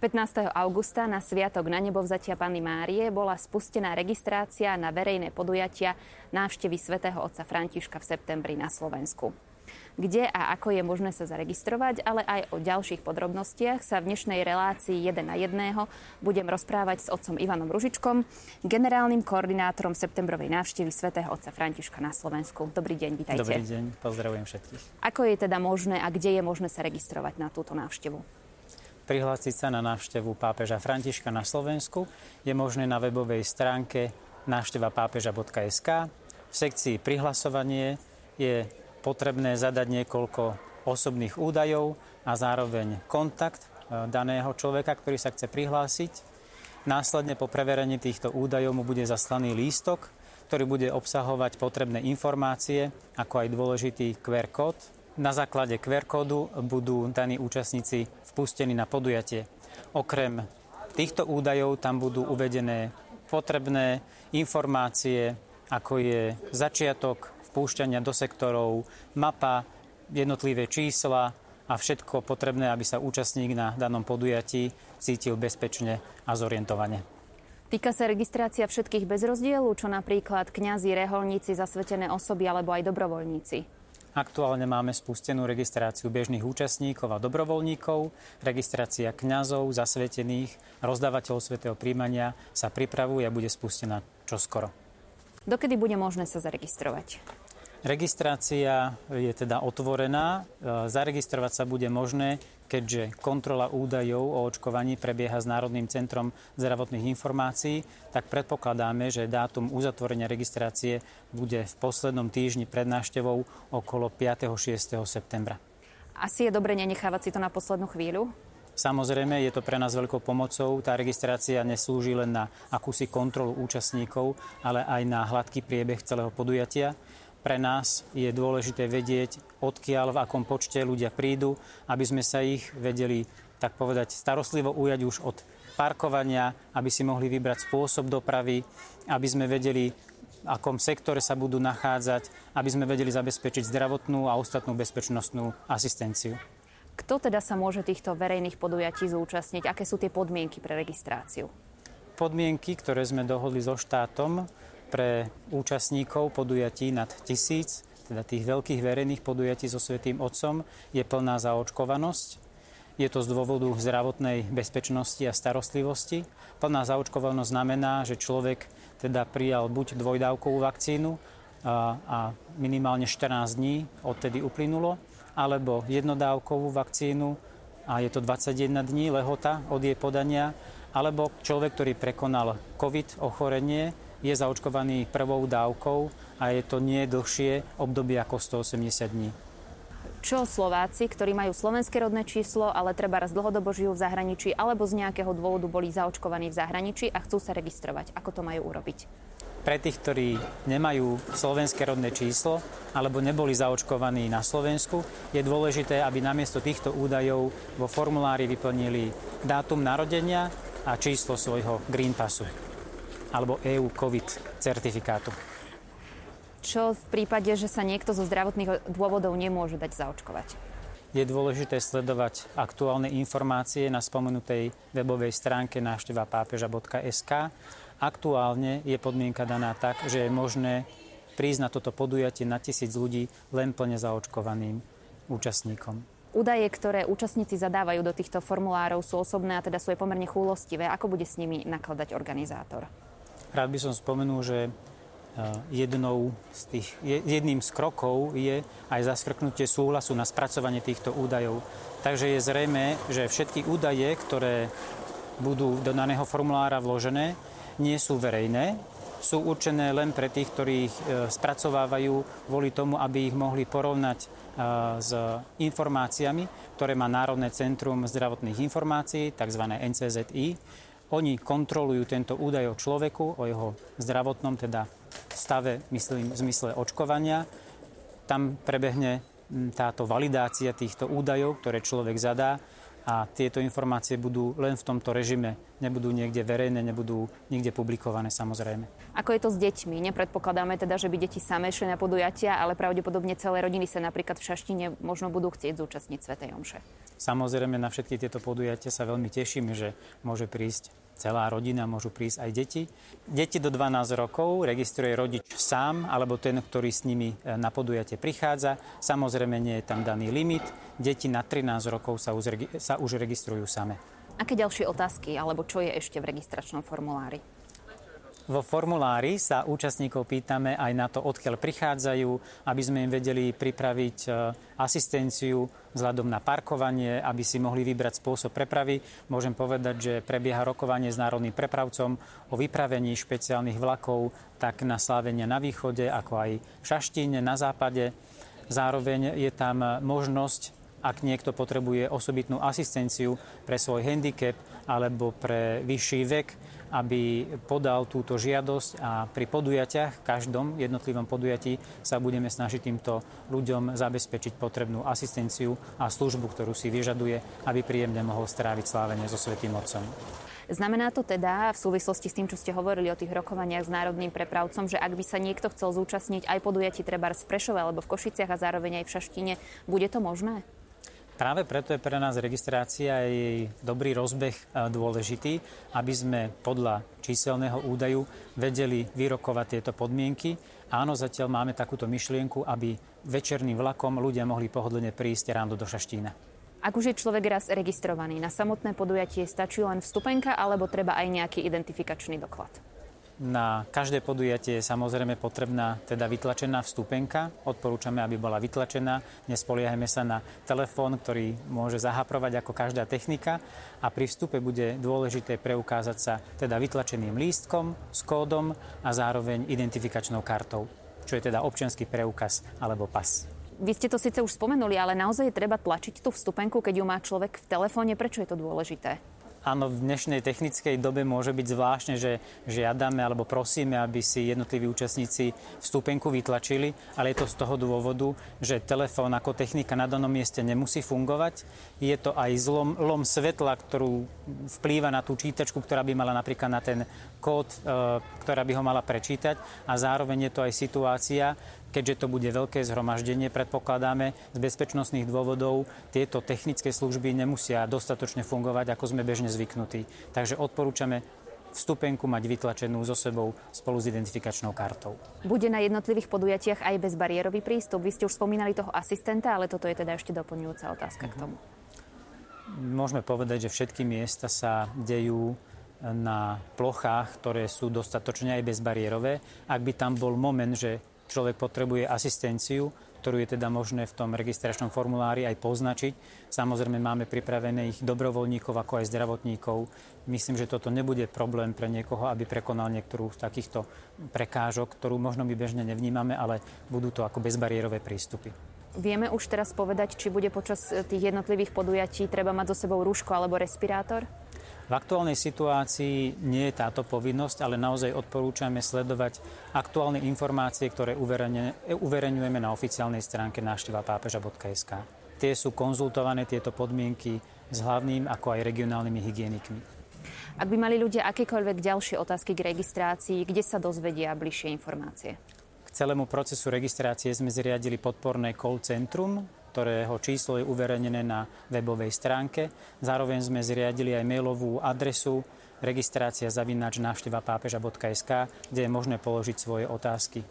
15. augusta na Sviatok na nebo vzatia Panny Márie bola spustená registrácia na verejné podujatia návštevy svätého otca Františka v septembri na Slovensku. Kde a ako je možné sa zaregistrovať, ale aj o ďalších podrobnostiach sa v dnešnej relácii 1 na 1 budem rozprávať s otcom Ivanom Ružičkom, generálnym koordinátorom septembrovej návštevy svätého otca Františka na Slovensku. Dobrý deň, vítajte. Dobrý deň, pozdravujem všetkých. Ako je teda možné a kde je možné sa registrovať na túto návštevu? Prihlásiť sa na návštevu pápeža Františka na Slovensku je možné na webovej stránke návštevapápeža.sk. V sekcii prihlasovanie je potrebné zadať niekoľko osobných údajov a zároveň kontakt e, daného človeka, ktorý sa chce prihlásiť. Následne po preverení týchto údajov mu bude zaslaný lístok, ktorý bude obsahovať potrebné informácie, ako aj dôležitý QR kód, na základe QR kódu budú daní účastníci vpustení na podujatie. Okrem týchto údajov tam budú uvedené potrebné informácie, ako je začiatok vpúšťania do sektorov, mapa, jednotlivé čísla a všetko potrebné, aby sa účastník na danom podujatí cítil bezpečne a zorientovane. Týka sa registrácia všetkých bez rozdielu, čo napríklad kňazi, reholníci, zasvetené osoby alebo aj dobrovoľníci? Aktuálne máme spustenú registráciu bežných účastníkov a dobrovoľníkov. Registrácia kňazov, zasvetených, rozdávateľov svätého príjmania sa pripravuje a bude spustená čoskoro. Dokedy bude možné sa zaregistrovať? Registrácia je teda otvorená. E, zaregistrovať sa bude možné, keďže kontrola údajov o očkovaní prebieha s Národným centrom zdravotných informácií, tak predpokladáme, že dátum uzatvorenia registrácie bude v poslednom týždni pred návštevou okolo 5. 6. septembra. Asi je dobre nenechávať si to na poslednú chvíľu? Samozrejme, je to pre nás veľkou pomocou. Tá registrácia neslúži len na akúsi kontrolu účastníkov, ale aj na hladký priebeh celého podujatia. Pre nás je dôležité vedieť, odkiaľ, v akom počte ľudia prídu, aby sme sa ich vedeli, tak povedať, starostlivo ujať už od parkovania, aby si mohli vybrať spôsob dopravy, aby sme vedeli, v akom sektore sa budú nachádzať, aby sme vedeli zabezpečiť zdravotnú a ostatnú bezpečnostnú asistenciu. Kto teda sa môže týchto verejných podujatí zúčastniť? Aké sú tie podmienky pre registráciu? Podmienky, ktoré sme dohodli so štátom, pre účastníkov podujatí nad tisíc, teda tých veľkých verejných podujatí so Svetým Otcom, je plná zaočkovanosť. Je to z dôvodu zdravotnej bezpečnosti a starostlivosti. Plná zaočkovanosť znamená, že človek teda prijal buď dvojdávkovú vakcínu a, a minimálne 14 dní odtedy uplynulo, alebo jednodávkovú vakcínu a je to 21 dní lehota od jej podania, alebo človek, ktorý prekonal COVID ochorenie, je zaočkovaný prvou dávkou a je to nie dlhšie obdobie ako 180 dní. Čo Slováci, ktorí majú slovenské rodné číslo, ale treba raz dlhodobo žijú v zahraničí alebo z nejakého dôvodu boli zaočkovaní v zahraničí a chcú sa registrovať? Ako to majú urobiť? Pre tých, ktorí nemajú slovenské rodné číslo alebo neboli zaočkovaní na Slovensku, je dôležité, aby namiesto týchto údajov vo formulári vyplnili dátum narodenia a číslo svojho Green Passu alebo EU COVID certifikátu. Čo v prípade, že sa niekto zo zdravotných dôvodov nemôže dať zaočkovať? Je dôležité sledovať aktuálne informácie na spomenutej webovej stránke návšteva pápeža.sk. Aktuálne je podmienka daná tak, že je možné prísť na toto podujatie na tisíc ľudí len plne zaočkovaným účastníkom. Údaje, ktoré účastníci zadávajú do týchto formulárov, sú osobné a teda sú aj pomerne chúlostivé. Ako bude s nimi nakladať organizátor? Rád by som spomenul, že e, jednou z tých, jedným z krokov je aj zaskrknutie súhlasu na spracovanie týchto údajov. Takže je zrejme, že všetky údaje, ktoré budú do daného formulára vložené, nie sú verejné, sú určené len pre tých, ktorí ich e, spracovávajú kvôli tomu, aby ich mohli porovnať e, s informáciami, ktoré má Národné centrum zdravotných informácií, tzv. NCZI, oni kontrolujú tento údaj o človeku, o jeho zdravotnom teda stave, myslím, v zmysle očkovania. Tam prebehne táto validácia týchto údajov, ktoré človek zadá. a tieto informácie budú len v tomto režime, nebudú niekde verejné, nebudú nikde publikované samozrejme. Ako je to s deťmi? Nepredpokladáme teda, že by deti samé šli na podujatia, ale pravdepodobne celé rodiny sa napríklad v Šaštine možno budú chcieť zúčastniť Svetej Omše. Samozrejme na všetky tieto podujatia sa veľmi tešíme, že môže prísť celá rodina, môžu prísť aj deti. Deti do 12 rokov registruje rodič sám alebo ten, ktorý s nimi e, na podujatie prichádza. Samozrejme nie je tam daný limit. Deti na 13 rokov sa už, sa už registrujú same. Aké ďalšie otázky alebo čo je ešte v registračnom formulári? Vo formulári sa účastníkov pýtame aj na to, odkiaľ prichádzajú, aby sme im vedeli pripraviť e, asistenciu vzhľadom na parkovanie, aby si mohli vybrať spôsob prepravy. Môžem povedať, že prebieha rokovanie s národným prepravcom o vypravení špeciálnych vlakov tak na Slávenia na východe, ako aj v Šaštíne na západe. Zároveň je tam možnosť ak niekto potrebuje osobitnú asistenciu pre svoj handicap alebo pre vyšší vek, aby podal túto žiadosť a pri podujatiach, každom jednotlivom podujatí sa budeme snažiť týmto ľuďom zabezpečiť potrebnú asistenciu a službu, ktorú si vyžaduje, aby príjemne mohol stráviť slávenie so Svetým Otcom. Znamená to teda v súvislosti s tým, čo ste hovorili o tých rokovaniach s národným prepravcom, že ak by sa niekto chcel zúčastniť aj podujatí treba v Prešove alebo v Košiciach a zároveň aj v Šaštine, bude to možné? Práve preto je pre nás registrácia a dobrý rozbeh e, dôležitý, aby sme podľa číselného údaju vedeli vyrokovať tieto podmienky. Áno, zatiaľ máme takúto myšlienku, aby večerným vlakom ľudia mohli pohodlne prísť ráno do Šaštína. Ak už je človek raz registrovaný, na samotné podujatie stačí len vstupenka alebo treba aj nejaký identifikačný doklad? Na každé podujatie je samozrejme potrebná teda vytlačená vstupenka. Odporúčame, aby bola vytlačená. Nespoliehajme sa na telefón, ktorý môže zahaprovať ako každá technika. A pri vstupe bude dôležité preukázať sa teda vytlačeným lístkom s kódom a zároveň identifikačnou kartou, čo je teda občianský preukaz alebo pas. Vy ste to síce už spomenuli, ale naozaj je treba tlačiť tú vstupenku, keď ju má človek v telefóne. Prečo je to dôležité? Áno, v dnešnej technickej dobe môže byť zvláštne, že žiadame alebo prosíme, aby si jednotliví účastníci vstupenku vytlačili, ale je to z toho dôvodu, že telefón ako technika na danom mieste nemusí fungovať. Je to aj zlom, lom svetla, ktorú vplýva na tú čítačku, ktorá by mala napríklad na ten kód, e, ktorá by ho mala prečítať. A zároveň je to aj situácia, keďže to bude veľké zhromaždenie, predpokladáme, z bezpečnostných dôvodov tieto technické služby nemusia dostatočne fungovať, ako sme bežne zvyknutí. Takže odporúčame vstupenku mať vytlačenú so sebou spolu s identifikačnou kartou. Bude na jednotlivých podujatiach aj bezbariérový prístup. Vy ste už spomínali toho asistenta, ale toto je teda ešte doplňujúca otázka uh-huh. k mhm. tomu. Môžeme povedať, že všetky miesta sa dejú na plochách, ktoré sú dostatočne aj bezbariérové. Ak by tam bol moment, že človek potrebuje asistenciu, ktorú je teda možné v tom registračnom formulári aj poznačiť. Samozrejme máme pripravených dobrovoľníkov ako aj zdravotníkov. Myslím, že toto nebude problém pre niekoho, aby prekonal niektorú z takýchto prekážok, ktorú možno my bežne nevnímame, ale budú to ako bezbariérové prístupy. Vieme už teraz povedať, či bude počas tých jednotlivých podujatí treba mať so sebou rúško alebo respirátor? V aktuálnej situácii nie je táto povinnosť, ale naozaj odporúčame sledovať aktuálne informácie, ktoré uverejňujeme na oficiálnej stránke návšteva pápeža.sk. Tie sú konzultované, tieto podmienky, s hlavným ako aj regionálnymi hygienikmi. Ak by mali ľudia akékoľvek ďalšie otázky k registrácii, kde sa dozvedia bližšie informácie? K celému procesu registrácie sme zriadili podporné call centrum, ktorého číslo je uverejnené na webovej stránke. Zároveň sme zriadili aj mailovú adresu registrácia zavinač návšteva pápeža.sk, kde je možné položiť svoje otázky.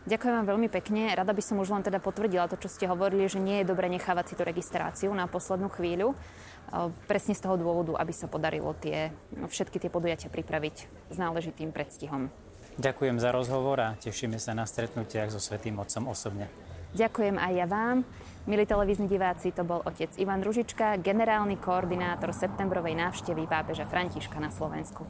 Ďakujem vám veľmi pekne. Rada by som už len teda potvrdila to, čo ste hovorili, že nie je dobre nechávať si tú registráciu na poslednú chvíľu. Presne z toho dôvodu, aby sa podarilo tie, všetky tie podujatia pripraviť s náležitým predstihom. Ďakujem za rozhovor a tešíme sa na stretnutiach so Svetým Otcom osobne. Ďakujem aj ja vám. Milí televízni diváci, to bol otec Ivan Ružička, generálny koordinátor septembrovej návštevy pápeža Františka na Slovensku.